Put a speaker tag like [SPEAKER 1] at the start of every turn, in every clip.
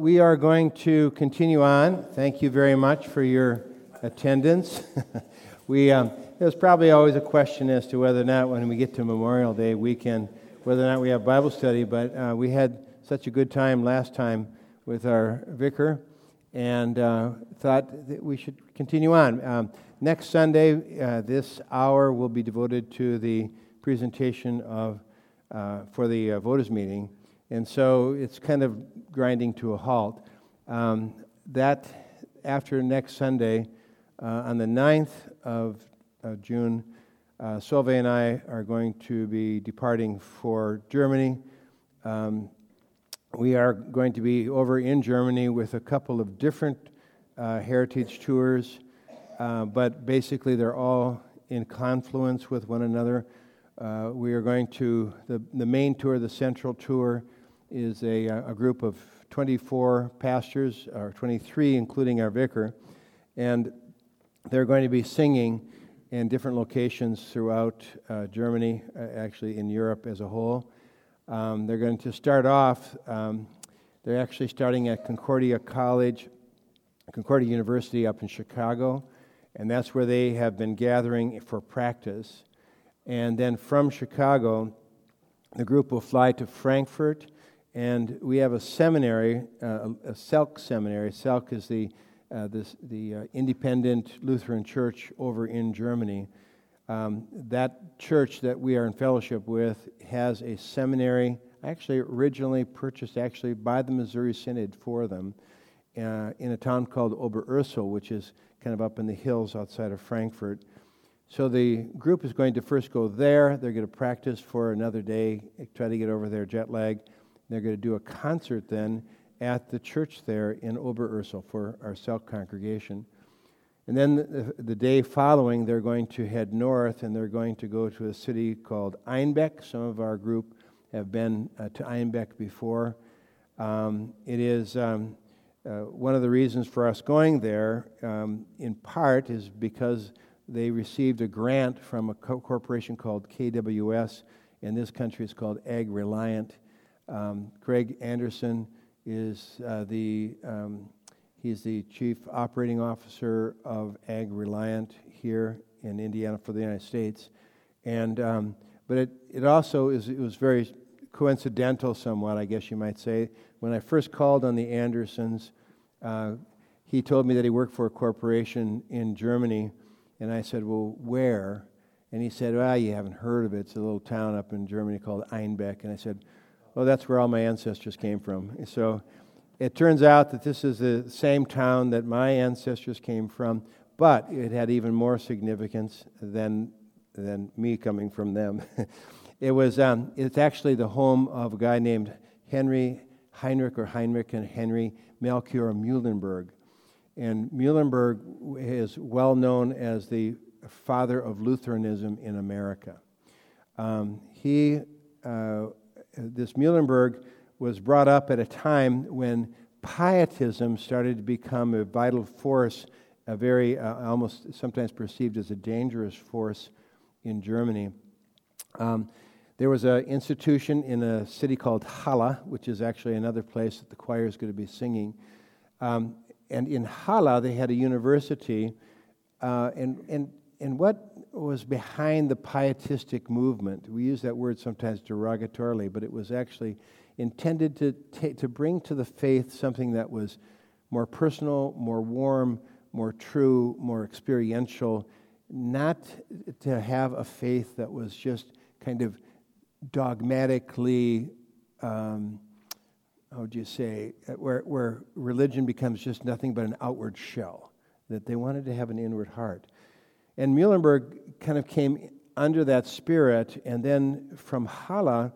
[SPEAKER 1] we are going to continue on. Thank you very much for your attendance. we, um, there's probably always a question as to whether or not, when we get to Memorial Day weekend, whether or not we have Bible study, but uh, we had such a good time last time with our vicar and uh, thought that we should continue on. Um, next Sunday, uh, this hour will be devoted to the presentation of, uh, for the uh, voters' meeting. And so it's kind of grinding to a halt. Um, that, after next Sunday, uh, on the 9th of, June, uh, and I are going to be departing for Germany. Um, we are going to be over in Germany with a couple of different uh, heritage tours, uh, but basically they're all in confluence with one another. Uh, we are going to, the, the main tour, the central tour, is a, a group of 24 pastors, or 23, including our vicar, and they're going to be singing in different locations throughout uh, Germany, uh, actually in Europe as a whole. Um, they're going to start off, um, they're actually starting at Concordia College, Concordia University up in Chicago, and that's where they have been gathering for practice. And then from Chicago, the group will fly to Frankfurt and we have a seminary, uh, a Selk seminary. Selk is the, uh, this, the uh, independent Lutheran church over in Germany. Um, that church that we are in fellowship with has a seminary, actually originally purchased actually by the Missouri Synod for them, uh, in a town called Oberursel, which is kind of up in the hills outside of Frankfurt. So the group is going to first go there. They're going to practice for another day, try to get over their jet lag they're going to do a concert then at the church there in Oberursel for our Selk congregation. And then the, the, day following, they're going to head north and they're going to go to a city called Einbeck. Some of our group have been uh, to Einbeck before. Um, it is um, uh, one of the reasons for us going there, um, in part, is because they received a grant from a co- corporation called KWS. In this country, it's called AgReliant um, Greg Anderson is uh, the um, he's the chief operating officer of AgReliant here in Indiana for the United States, and um, but it it also is it was very coincidental somewhat I guess you might say when I first called on the Andersons. Uh, he told me that he worked for a corporation in Germany, and I said, "Well, where?" And he said, "Well, you haven't heard of it. It's a little town up in Germany called Einbeck." And I said, well, that's where all my ancestors came from. So it turns out that this is the same town that my ancestors came from, but it had even more significance than, than me coming from them. it was, um, it's actually the home of a guy named Henry Heinrich or Heinrich and Henry Melchior Muhlenberg. And Muhlenberg is well known as the father of Lutheranism in America. Um, he uh, this Muhlenberg was brought up at a time when pietism started to become a vital force, a very uh, almost sometimes perceived as a dangerous force in Germany. Um, there was an institution in a city called Halle, which is actually another place that the choir is going to be singing. Um, and in Halle, they had a university, uh, and, and, and what was behind the pietistic movement. We use that word sometimes derogatorily, but it was actually intended to, to bring to the faith something that was more personal, more warm, more true, more experiential, not to have a faith that was just kind of dogmatically, um, how would you say, where, where religion becomes just nothing but an outward shell, that they wanted to have an inward heart. And Muhlenberg kind of came under that spirit, and then from Halle,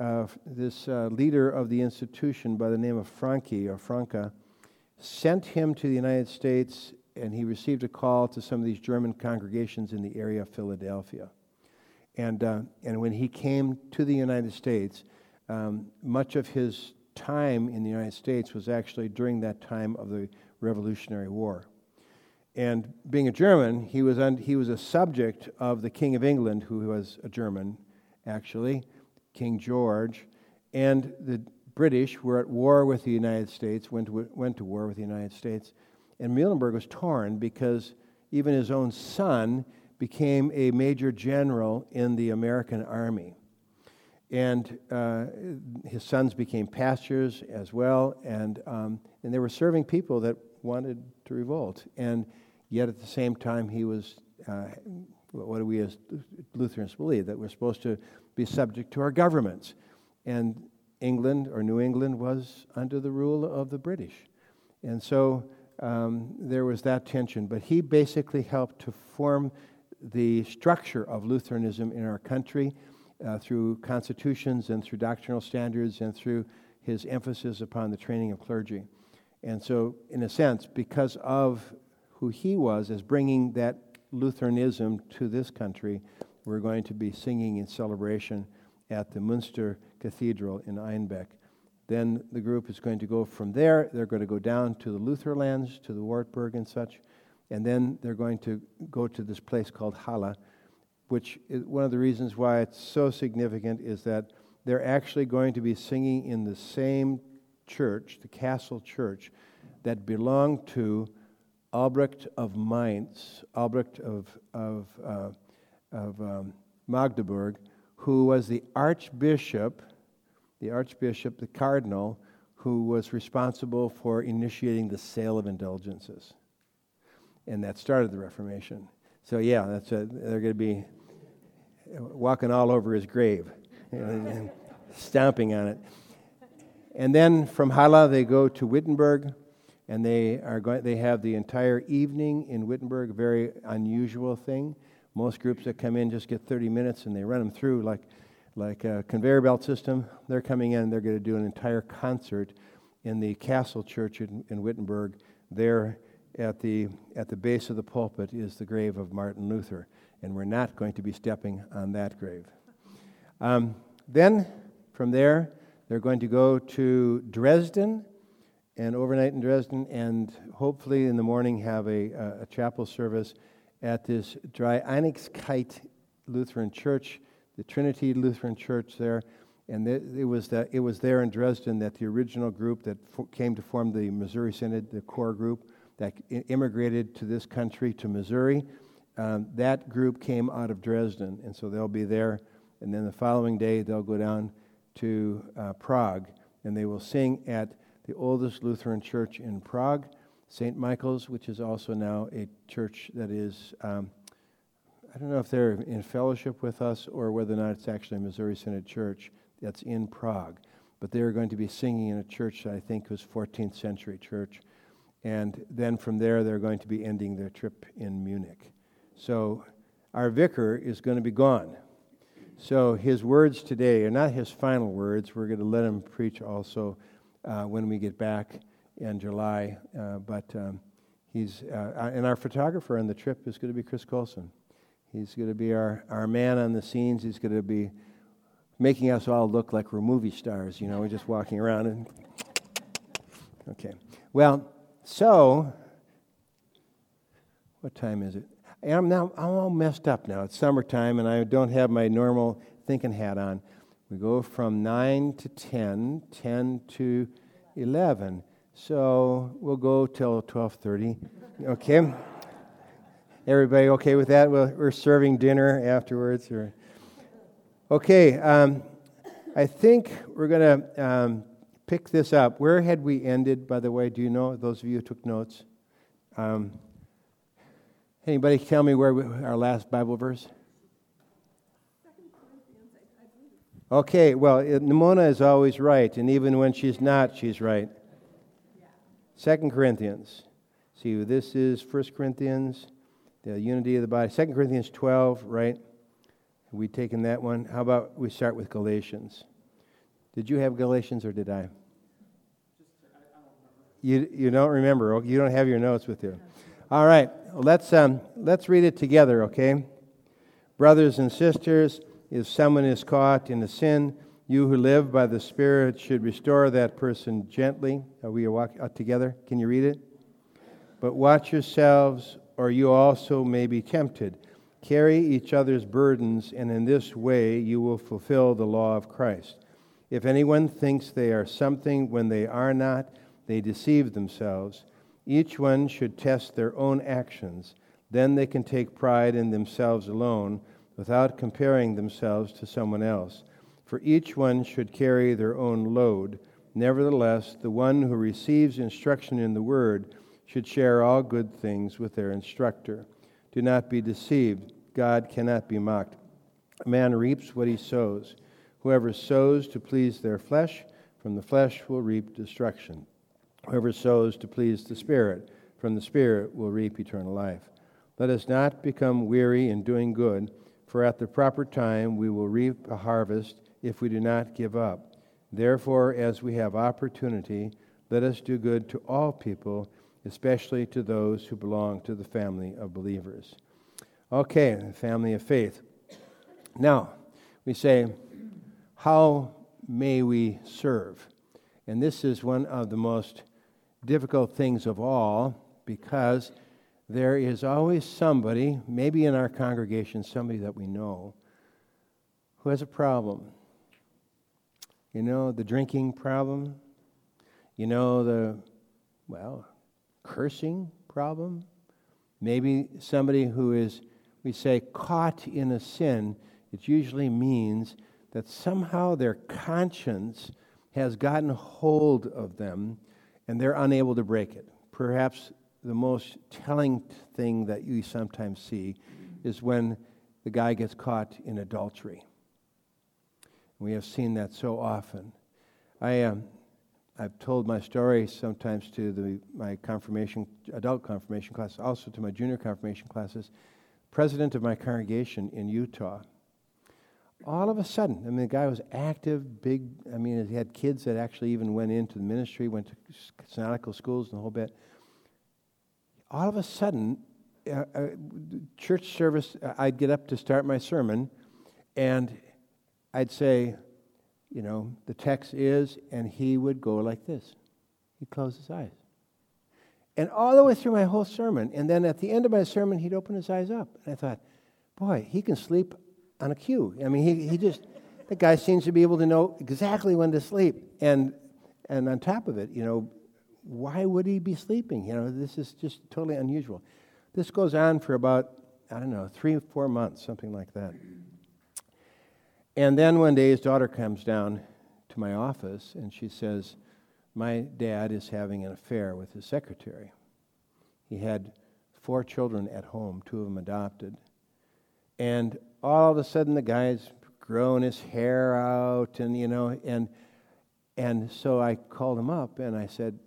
[SPEAKER 1] uh, this uh, leader of the institution by the name of Francke or Franca sent him to the United States, and he received a call to some of these German congregations in the area of Philadelphia. And, uh, and when he came to the United States, um, much of his time in the United States was actually during that time of the Revolutionary War. And being a German, he was, un, he was a subject of the King of England, who was a German, actually, King George. And the British were at war with the United States, went to, went to war with the United States, and Muhlenberg was torn because even his own son became a major general in the American Army. And uh, his sons became pastors as well, and, um, and they were serving people that wanted to revolt. And yet at the same time, he was, uh, what do we as Lutherans believe? That we're supposed to be subject to our governments. And England or New England was under the rule of the British. And so um, there was that tension. But he basically helped to form the structure of Lutheranism in our country uh, through constitutions and through doctrinal standards and through his emphasis upon the training of clergy. And so, in a sense, because of who he was as bringing that Lutheranism to this country, we're going to be singing in celebration at the Münster Cathedral in Einbeck. Then the group is going to go from there. They're going to go down to the Lutherlands, to the Wartburg and such. And then they're going to go to this place called Halle, which is one of the reasons why it's so significant is that they're actually going to be singing in the same church, the castle church, that belonged to Albrecht of Mainz, Albrecht of, of, uh, of um, Magdeburg, who was the archbishop, the archbishop, the cardinal, who was responsible for initiating the sale of indulgences. And that started the Reformation. So, yeah, that's a, they're going to be walking all over his grave and stomping on it. And then from Halle, they go to Wittenberg, and they, are going, they have the entire evening in Wittenberg, very unusual thing. Most groups that come in just get 30 minutes and they run them through like, like a conveyor belt system. They're coming in, they're going to do an entire concert in the Castle Church in, in Wittenberg. There at the, at the base of the pulpit is the grave of Martin Luther, and we're not going to be stepping on that grave. Um, then, from there, they're going to go to Dresden and overnight in Dresden, and hopefully in the morning have a, a, chapel service at this Dreieinigkeit Lutheran Church, the Trinity Lutheran Church there. And it was, that, it was there in Dresden that the original group that came to form the Missouri Synod, the core group that immigrated to this country, to Missouri, um, that group came out of Dresden. And so they'll be there. And then the following day, they'll go down to uh, Prague and they will sing at the oldest Lutheran church in Prague. St. Michael's, which is also now a church that is, um, I don't know if they're in fellowship with us or whether or not it's actually a Missouri Synod church that's in Prague. But they're going to be singing in a church that I think was 14th century church. And then from there, they're going to be ending their trip in Munich. So our vicar is going to be gone. So his words today are not his final words. We're going to let him preach also uh, when we get back in July. Uh, but um, he's, uh, and our photographer on the trip is going to be Chris Colson. He's going to be our, our man on the scenes. He's going to be making us all look like we're movie stars. You know, we're just walking around and. Okay. Well, so, what time is it? I'm now I'm all messed up now. It's summertime and I don't have my normal thinking hat on. We go from 9 to 10, 10 to 11. So we'll go till 12:30. Okay. Everybody okay with that? We're serving dinner afterwards. Or... Okay. Um, I think we're going to um, pick this up. Where had we ended, by the way? Do you know? Those of you who took notes. Um, anybody tell me where we, our last Bible verse? Okay, well, Nimona is always right, and even when she's not, she's right. Second Corinthians. See, this is First Corinthians, the unity of the body. Second Corinthians 12, right? We've we taken that one? How about we start with Galatians? Did you have Galatians or did I? You, you don't remember. You don't have your notes with you. All right, let's, um, let's read it together, okay? Brothers and sisters, if someone is caught in a sin, you who live by the Spirit should restore that person gently. Are we walk uh, together? Can you read it? But watch yourselves, or you also may be tempted. Carry each other's burdens, and in this way you will fulfill the law of Christ. If anyone thinks they are something when they are not, they deceive themselves. Each one should test their own actions. Then they can take pride in themselves alone without comparing themselves to someone else. For each one should carry their own load. Nevertheless, the one who receives instruction in the word should share all good things with their instructor. Do not be deceived. God cannot be mocked. A man reaps what he sows. Whoever sows to please their flesh, from the flesh will reap destruction. Whoever sows to please the Spirit, from the Spirit will reap eternal life. Let us not become weary in doing good, for at the proper time we will reap a harvest if we do not give up. Therefore, as we have opportunity, let us do good to all people, especially to those who belong to the family of believers. Okay, family of faith. Now, we say, how may we serve? And this is one of the most difficult things of all because there is always somebody, maybe in our congregation, somebody that we know, who has a problem. You know, the drinking problem, you know, the, well, cursing problem. Maybe somebody who is, we say, caught in a sin. It usually means that somehow their conscience has gotten hold of them and they're unable to break it. Perhaps the most telling thing that you sometimes see is when the guy gets caught in adultery. We have seen that so often. I, um, I've told my story sometimes to the, my confirmation, adult confirmation class, also to my junior confirmation classes. President of my congregation in Utah all of a sudden, I mean, the guy was active, big. I mean, he had kids that actually even went into the ministry, went to synodical schools and the whole bit. All of a sudden, uh, uh, church service, uh, I'd get up to start my sermon, and I'd say, you know, the text is, and he would go like this. He'd close his eyes. And all the way through my whole sermon, and then at the end of my sermon, he'd open his eyes up. And I thought, boy, he can sleep on a cue. I mean, he, he just, the guy seems to be able to know exactly when to sleep. And, and on top of it, you know, why would he be sleeping? You know, this is just totally unusual. This goes on for about, I don't know, three or four months, something like that. And then one day his daughter comes down to my office and she says, My dad is having an affair with his secretary. He had four children at home, two of them adopted. And all of a sudden the guy's grown his hair out and you know and and so I called him up and I said,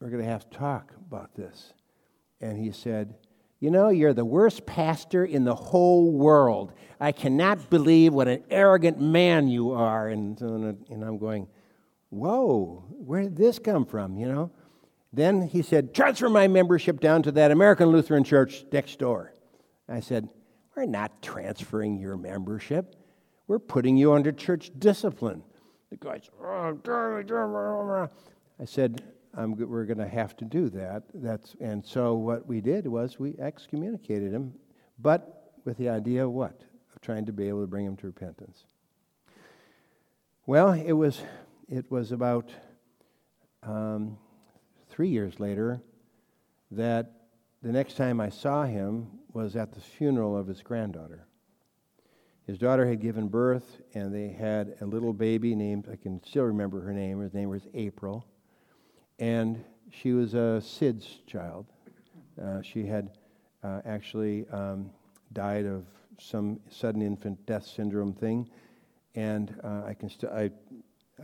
[SPEAKER 1] We're gonna have to talk about this. And he said, You know, you're the worst pastor in the whole world. I cannot believe what an arrogant man you are. And, and I'm going, Whoa, where did this come from? You know? Then he said, Transfer my membership down to that American Lutheran church next door. I said, we're not transferring your membership. We're putting you under church discipline. The guy's, oh, I said, we're going to have to do that. That's, and so what we did was we excommunicated him, but with the idea of what? Of trying to be able to bring him to repentance. Well, it was, it was about um, three years later that the next time I saw him was at the funeral of his granddaughter. His daughter had given birth, and they had a little baby named, I can still remember her name, her name was April. And she was a SIDS child. Uh, she had uh, actually um, died of some sudden infant death syndrome thing. And uh, I, can st- I,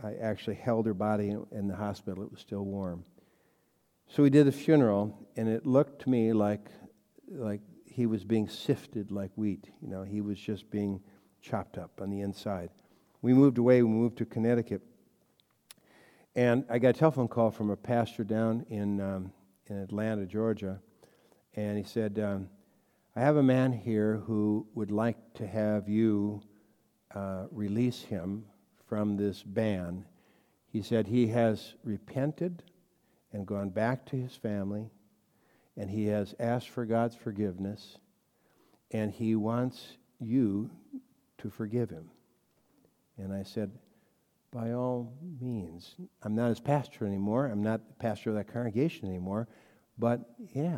[SPEAKER 1] I actually held her body in the hospital, it was still warm. So we did the funeral, and it looked to me like, like he was being sifted like wheat. You know, he was just being chopped up on the inside. We moved away, we moved to Connecticut. And I got a telephone call from a pastor down in, um, in Atlanta, Georgia. And he said, um, I have a man here who would like to have you uh, release him from this ban. He said he has repented and gone back to his family, and he has asked for God's forgiveness, and he wants you to forgive him. And I said, by all means. I'm not his pastor anymore. I'm not the pastor of that congregation anymore. But yeah.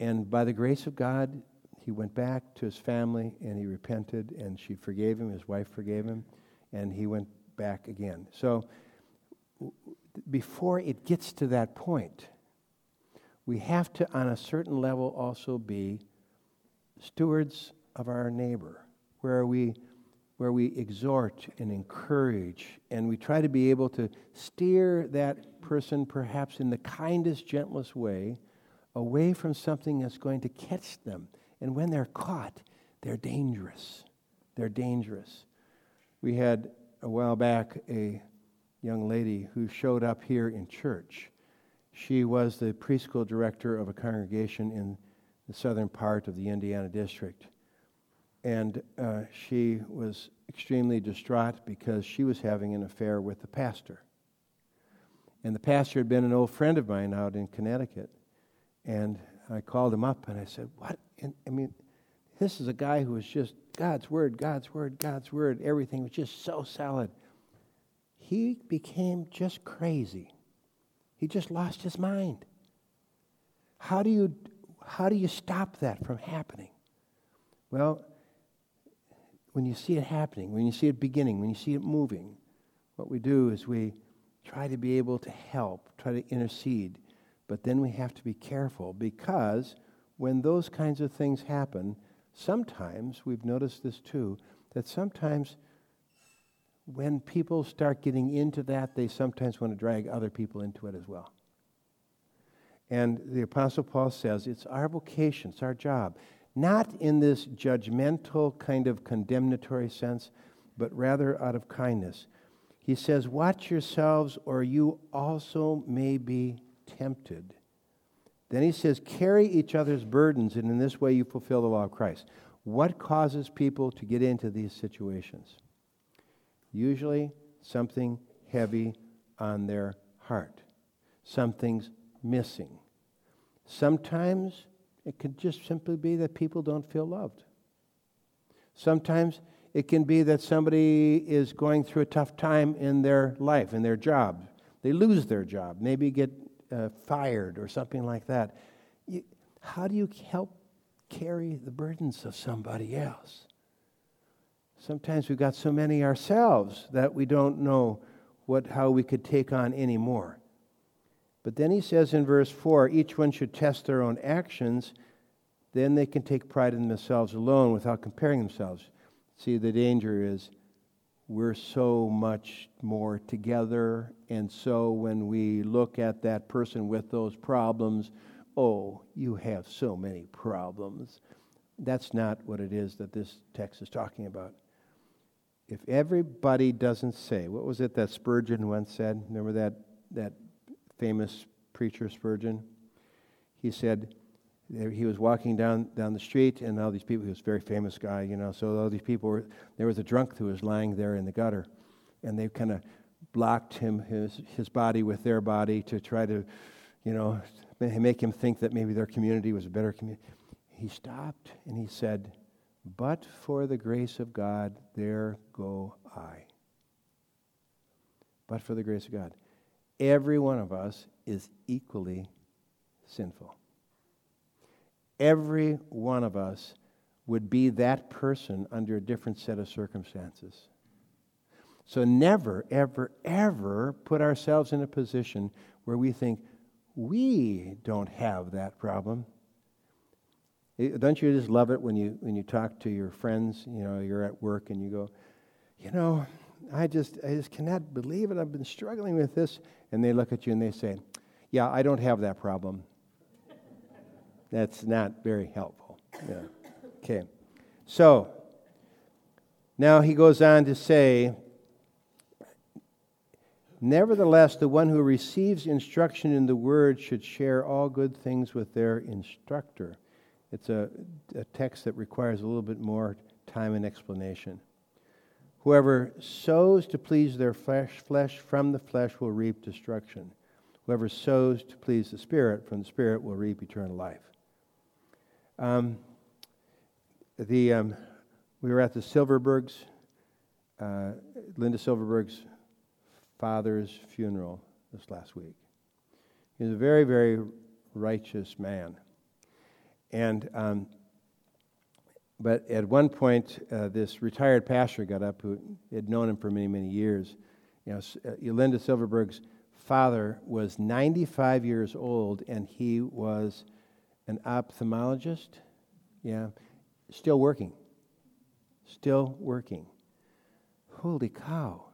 [SPEAKER 1] And by the grace of God, he went back to his family and he repented and she forgave him. His wife forgave him. And he went back again. So before it gets to that point, we have to, on a certain level, also be stewards of our neighbor, where are we where we exhort and encourage, and we try to be able to steer that person, perhaps in the kindest, gentlest way, away from something that's going to catch them. And when they're caught, they're dangerous. They're dangerous. We had a while back a young lady who showed up here in church. She was the preschool director of a congregation in the southern part of the Indiana district. And uh, she was extremely distraught because she was having an affair with the pastor. And the pastor had been an old friend of mine out in Connecticut. And I called him up and I said, What? And, I mean, this is a guy who was just God's word, God's word, God's word. Everything was just so solid. He became just crazy. He just lost his mind. How do you, how do you stop that from happening? Well, when you see it happening, when you see it beginning, when you see it moving, what we do is we try to be able to help, try to intercede. But then we have to be careful because when those kinds of things happen, sometimes, we've noticed this too, that sometimes when people start getting into that, they sometimes want to drag other people into it as well. And the Apostle Paul says it's our vocation, it's our job not in this judgmental kind of condemnatory sense, but rather out of kindness. He says, Watch yourselves, or you also may be tempted. Then he says, Carry each other's burdens, and in this way you fulfill the law of Christ. What causes people to get into these situations? Usually something heavy on their heart, something's missing. Sometimes it could just simply be that people don't feel loved. Sometimes it can be that somebody is going through a tough time in their life, in their job. They lose their job, maybe get uh, fired or something like that. You, how do you help carry the burdens of somebody else? Sometimes we've got so many ourselves that we don't know what, how we could take on any more. But then he says in verse 4 each one should test their own actions. Then they can take pride in themselves alone without comparing themselves. See, the danger is we're so much more together. And so when we look at that person with those problems, oh, you have so many problems. That's not what it is that this text is talking about. If everybody doesn't say, what was it that Spurgeon once said? Remember that, that famous preacher Spurgeon. He said he was walking down, down the street, and all these people, he was a very famous guy, you know, so all these people were, there was a drunk who was lying there in the gutter, and they kind of blocked him, his, his body with their body to try to, you know, make him think that maybe their community was a better community. He stopped and he said, But for the grace of God, there go I. But for the grace of God every one of us is equally sinful. Every one of us would be that person under a different set of circumstances. So never, ever, ever put ourselves in a position where we think we don't have that problem. Eh, don't you just love it when you when you talk to your friends? You know, you're at work and you go, you know, I just, I just cannot believe it. I've been struggling with this. And they look at you and they say, Yeah, I don't have that problem. That's not very helpful. Yeah. Okay. So, now he goes on to say, Nevertheless, the one who receives instruction in the word should share all good things with their instructor. It's a, a text that requires a little bit more time and explanation. Whoever sows to please their flesh, flesh from the flesh will reap destruction. Whoever sows to please the Spirit from the Spirit will reap eternal life. Um, the, um, we were at the Silverbergs, uh, Linda Silverberg's father's funeral this last week. He was a very, very righteous man. And, um, but at one point, uh, this retired pastor got up who had known him for many, many years. You know, uh, Linda Silverberg's father was 95 years old, and he was an ophthalmologist. Yeah, still working. Still working. Holy cow.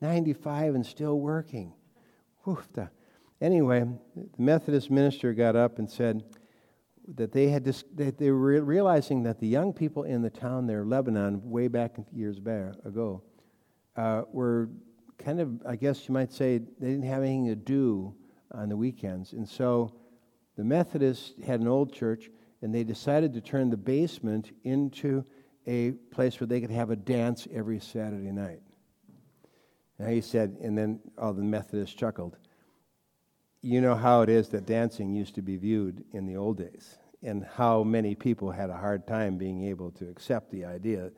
[SPEAKER 1] 95 and still working. Anyway, the Methodist minister got up and said that they had dis- that they were realizing that the young people in the town there, Lebanon, way back years back ago, uh, were kind of, I guess you might say, they didn't have anything to do on the weekends. And so the Methodists had an old church, and they decided to turn the basement into a place where they could have a dance every Saturday night. And he said, and then all the Methodists chuckled. You know how it is that dancing used to be viewed in the old days, and how many people had a hard time being able to accept the idea.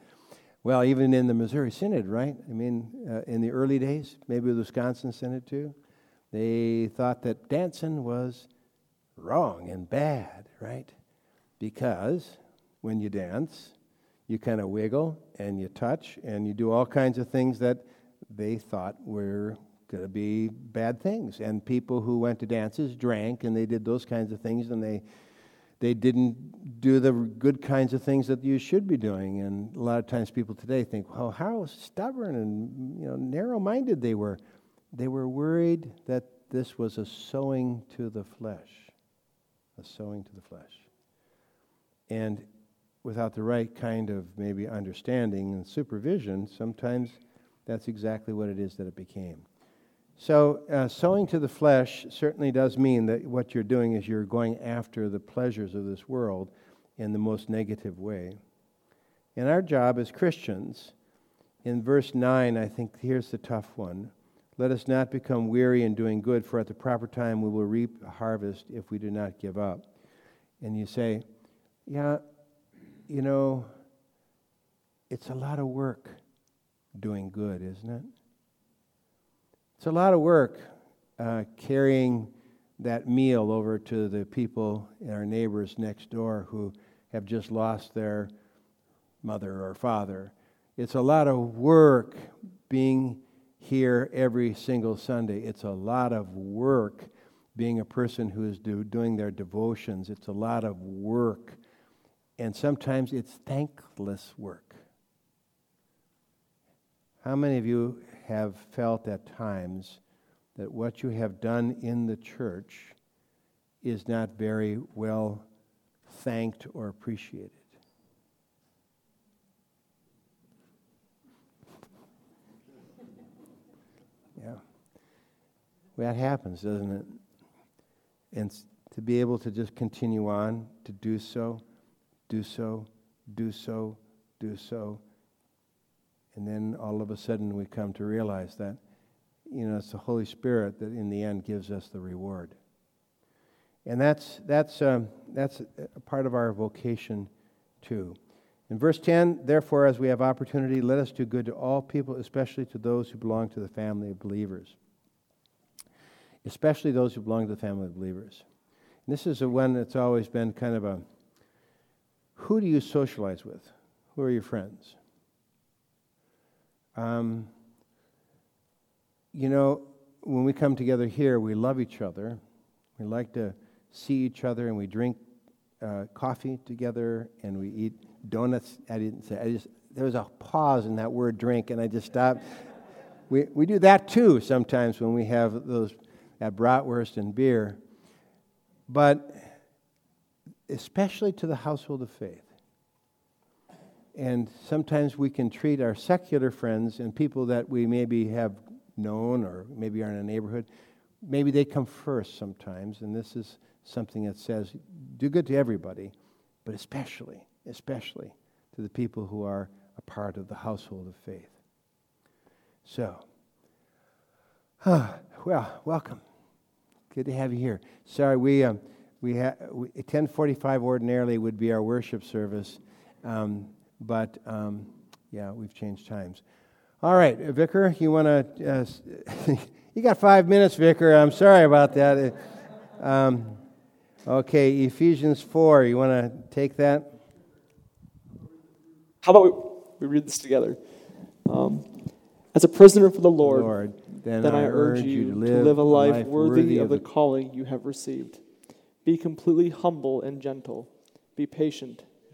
[SPEAKER 1] Well, even in the Missouri Synod, right? I mean, uh, in the early days, maybe the Wisconsin Synod too, they thought that dancing was wrong and bad, right? Because when you dance, you kind of wiggle and you touch and you do all kinds of things that they thought were going to be bad things. And people who went to dances drank and they did those kinds of things and they they didn't do the good kinds of things that you should be doing. And a lot of times people today think, well, how stubborn and you know, narrow-minded they were. They were worried that this was a sowing to the flesh, a sowing to the flesh. And without the right kind of maybe understanding and supervision, sometimes that's exactly what it is that it became. So, uh, sowing to the flesh certainly does mean that what you're doing is you're going after the pleasures of this world in the most negative way. And our job as Christians, in verse 9, I think here's the tough one. Let us not become weary in doing good, for at the proper time we will reap a harvest if we do not give up. And you say, yeah, you know, it's a lot of work doing good, isn't it? It's a lot of work uh, carrying that meal over to the people, in our neighbors next door who have just lost their mother or father. It's a lot of work being here every single Sunday. It's a lot of work being a person who is do, doing their devotions. It's a lot of work. And sometimes it's thankless work. How many of you have felt at times that what you have done in the church is not very well thanked or appreciated? Yeah. That happens, doesn't it? And to be able to just continue on to do so, do so, do so, do so, and then all of a sudden we come to realize that, you know, it's the Holy Spirit that in the end gives us the reward. And that's, that's, um, that's a part of our vocation too. In verse 10, therefore, as we have opportunity, let us do good to all people, especially to those who belong to the family of believers. Especially those who belong to the family of believers. And this is a one that's always been kind of a who do you socialize with? Who are your friends? Um, you know, when we come together here, we love each other. We like to see each other, and we drink uh, coffee together, and we eat donuts. I didn't say. I just there was a pause in that word "drink," and I just stopped. we we do that too sometimes when we have those at bratwurst and beer, but especially to the household of faith. And sometimes we can treat our secular friends and people that we maybe have known or maybe are in a neighborhood, maybe they come first sometimes. And this is something that says do good to everybody, but especially, especially to the people who are a part of the household of faith. So, uh, well, welcome. Good to have you here. Sorry, we, um, we, ha- we 1045 ordinarily would be our worship service. Um, but um, yeah, we've changed times. All right, Vicar, you want to? Uh, you got five minutes, Vicar. I'm sorry about that. Um, okay, Ephesians 4. You want to take that?
[SPEAKER 2] How about we, we read this together? Um, as a prisoner for the Lord,
[SPEAKER 1] Lord then,
[SPEAKER 2] then I,
[SPEAKER 1] I
[SPEAKER 2] urge you to live, to live a life, life worthy, worthy of the calling you have received. Be completely humble and gentle. Be patient,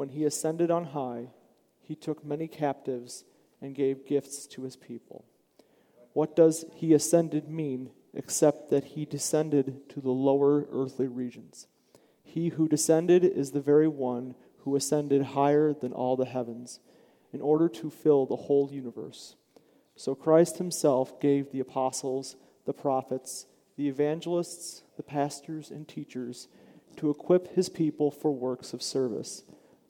[SPEAKER 2] When he ascended on high, he took many captives and gave gifts to his people. What does he ascended mean except that he descended to the lower earthly regions? He who descended is the very one who ascended higher than all the heavens in order to fill the whole universe. So Christ himself gave the apostles, the prophets, the evangelists, the pastors, and teachers to equip his people for works of service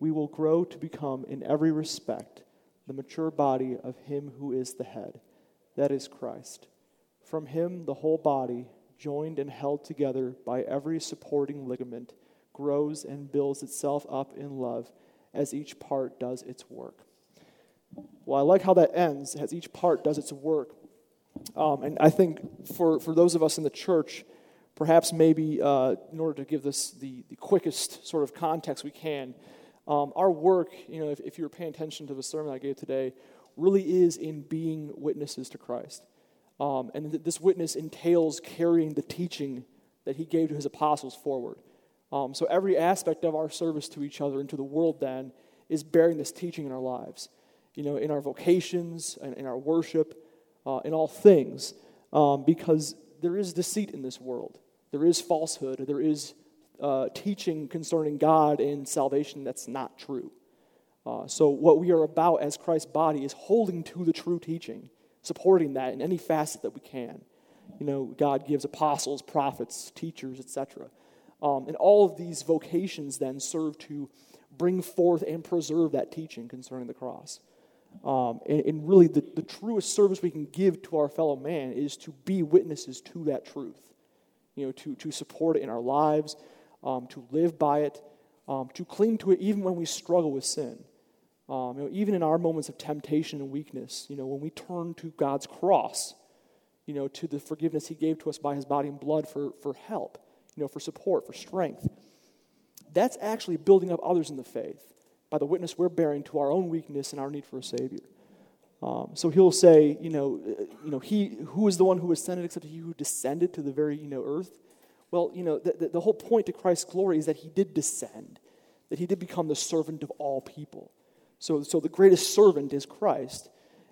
[SPEAKER 2] we will grow to become, in every respect, the mature body of Him who is the head, that is Christ. From Him, the whole body, joined and held together by every supporting ligament, grows and builds itself up in love as each part does its work. Well, I like how that ends, as each part does its work. Um, and I think for, for those of us in the church, perhaps maybe uh, in order to give this the, the quickest sort of context we can, um, our work, you know, if, if you were paying attention to the sermon I gave today, really is in being witnesses to Christ. Um, and th- this witness entails carrying the teaching that he gave to his apostles forward. Um, so every aspect of our service to each other and to the world then is bearing this teaching in our lives. You know, in our vocations, and in our worship, uh, in all things, um, because there is deceit in this world. There is falsehood. There is uh, teaching concerning God and salvation that's not true. Uh, so, what we are about as Christ's body is holding to the true teaching, supporting that in any facet that we can. You know, God gives apostles, prophets, teachers, etc. Um, and all of these vocations then serve to bring forth and preserve that teaching concerning the cross. Um, and, and, really, the, the truest service we can give to our fellow man is to be witnesses to that truth. You know, to, to support it in our lives, um, to live by it, um, to cling to it even when we struggle with sin. Um, you know, even in our moments of temptation and weakness, you know, when we turn to God's cross, you know, to the forgiveness He gave to us by His body and blood for, for help, you know, for support, for strength, that's actually building up others in the faith by the witness we're bearing to our own weakness and our need for a Savior. Um, so he'll say, you know, uh, you know, he who is the one who ascended except he who descended to the very you know earth. Well, you know, the, the, the whole point to Christ's glory is that he did descend, that he did become the servant of all people. So, so the greatest servant is Christ.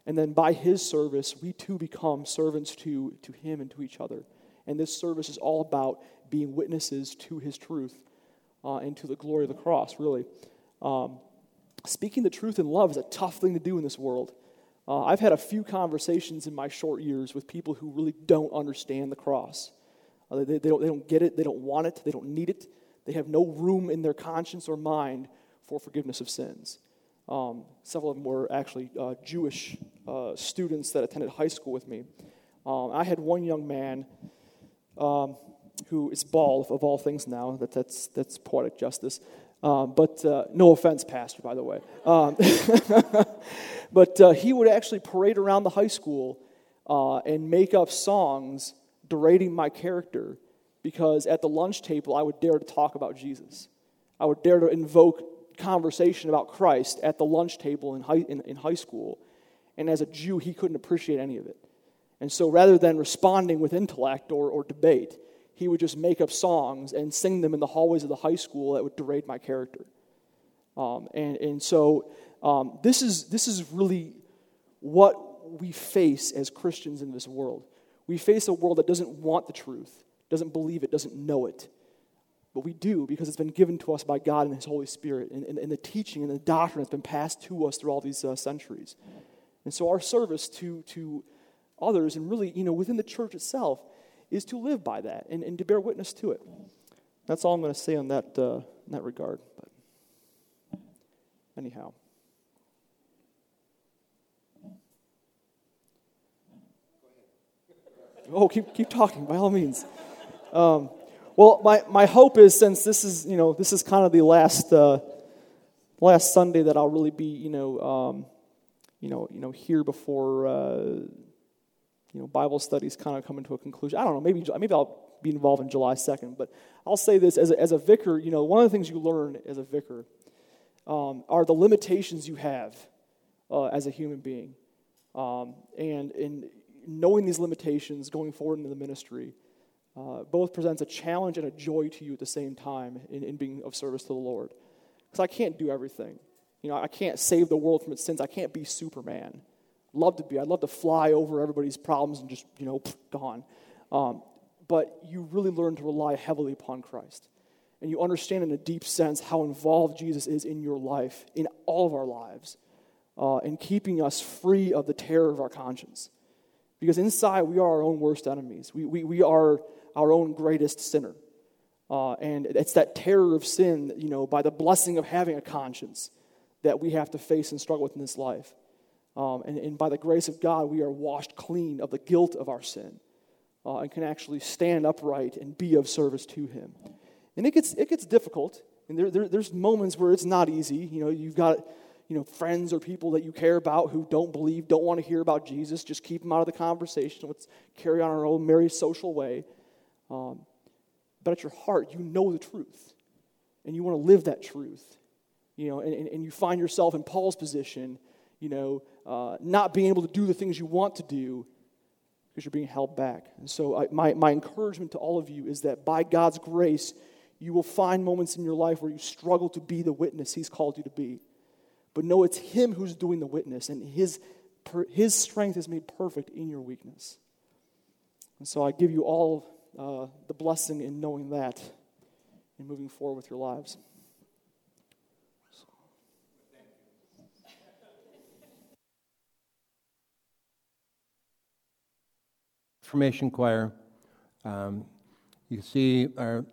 [SPEAKER 2] And then by his service, we too become servants to, to him and to each other. And this service is all about being witnesses to his truth uh, and to the glory of the cross, really. Um, speaking the truth in love is a tough thing to do in this world. Uh, I've had a few conversations in my short years with people who really don't understand the cross. Uh, they, they, don't, they don't get it, they don't want it, they don't need it. They have no room in their conscience or mind for forgiveness of sins. Um, several of them were actually uh, Jewish uh, students that attended high school with me. Um, I had one young man um, who is bald, of all things now, that, that's, that's poetic justice. Um, but uh, no offense, Pastor, by the way. Um, but uh, he would actually parade around the high school uh, and make up songs derading my character because at the lunch table I would dare to talk about Jesus. I would dare to invoke conversation about Christ at the lunch table in high, in, in high school. And as a Jew, he couldn't appreciate any of it. And so rather than responding with intellect or, or debate, he would just make up songs and sing them in the hallways of the high school that would degrade my character. Um, and, and so um, this, is, this is really what we face as Christians in this world. We face a world that doesn't want the truth, doesn't believe it, doesn't know it. But we do because it's been given to us by God and His Holy Spirit, and, and, and the teaching and the doctrine that's been passed to us through all these uh, centuries. And so our service to, to others, and really, you know, within the church itself, is to live by that and, and to bear witness to it. That's all I'm going to say on that, uh, in that regard. But anyhow. Oh, keep, keep talking, by all means. Um, well, my, my hope is since this is, you know, this is kind of the last, uh, last Sunday that I'll really be, you know, um, you know, you know, here before, uh, you know, Bible studies kind of coming to a conclusion. I don't know, maybe, maybe I'll be involved in July 2nd, but I'll say this as a, as a vicar, you know, one of the things you learn as a vicar um, are the limitations you have uh, as a human being. Um, and, and knowing these limitations going forward into the ministry uh, both presents a challenge and a joy to you at the same time in, in being of service to the Lord. Because I can't do everything. You know, I can't save the world from its sins. I can't be Superman. Love to be. I'd love to fly over everybody's problems and just, you know, gone. Um, but you really learn to rely heavily upon Christ. And you understand in a deep sense how involved Jesus is in your life, in all of our lives, uh, in keeping us free of the terror of our conscience. Because inside, we are our own worst enemies. We, we, we are our own greatest sinner. Uh, and it's that terror of sin, you know, by the blessing of having a conscience that we have to face and struggle with in this life. Um, and, and, by the grace of God, we are washed clean of the guilt of our sin uh, and can actually stand upright and be of service to Him. And it gets, it gets difficult. And there, there, there's moments where it's not easy. You know, you've got you know, friends or people that you care about who don't believe, don't want to hear about Jesus. Just keep them out of the conversation. Let's carry on our own merry social way. Um, but at your heart, you know the truth. And you want to live that truth. You know, and, and you find yourself in Paul's position, you know, uh, not being able to do the things you want to do because you're being held back. And so, I, my, my encouragement to all of you is that by God's grace, you will find moments in your life where you struggle to be the witness He's called you to be. But no, it's Him who's doing the witness, and His, his strength is made perfect in your weakness. And so I give you all uh, the blessing in knowing that and moving forward with your lives.
[SPEAKER 1] Formation Choir. Um, you see our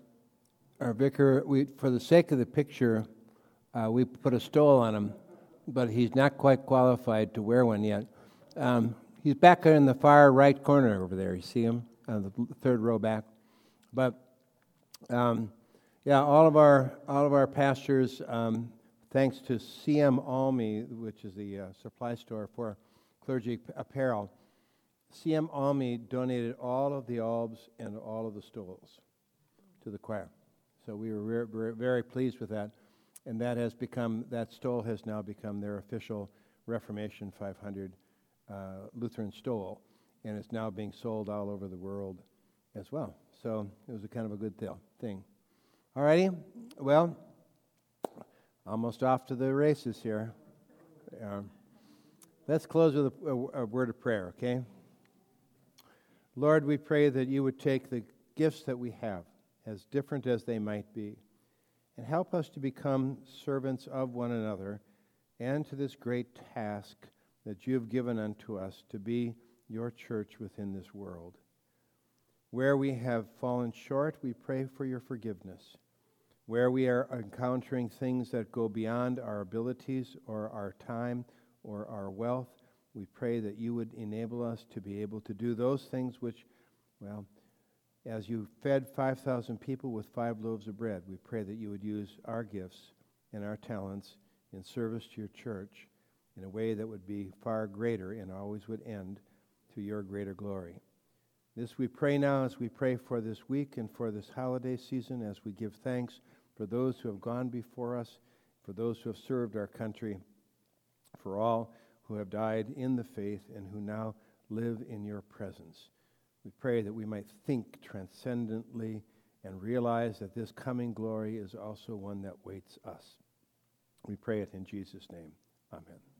[SPEAKER 1] our vicar. We, for the sake of the picture, uh, we put a stole on him but he's not quite qualified to wear one yet. Um, he's back in the far right corner over there. You see him on the third row back. But um, yeah, all of our all of our pastors, um, thanks to CM Almy, which is the uh, supply store for clergy apparel. CM Almy donated all of the albs and all of the stoles to the choir. So we were very, very pleased with that and that has become that stole has now become their official Reformation 500 uh, Lutheran stole, and it's now being sold all over the world as well. So it was a kind of a good th- thing. All righty, well, almost off to the races here. Um, let's close with a, a, a word of prayer, okay? Lord, we pray that you would take the gifts that we have, as different as they might be and help us to become servants of one another and to this great task that you have given unto us to be your church within this world. Where we have fallen short, we pray for your forgiveness. Where we are encountering things that go beyond our abilities or our time or our wealth, we pray that you would enable us to be able to do those things which, well, as you fed 5,000 people with five loaves of bread, we pray that you would use our gifts and our talents in service to your church in a way that would be far greater and always would end to your greater glory. This we pray now as we pray for this week and for this holiday season, as we give thanks for those who have gone before us, for those who have served our country, for all who have died in the faith and who now live in your presence. We pray that we might think transcendently and realize that this coming glory is also one that waits us. We pray it in Jesus' name. Amen.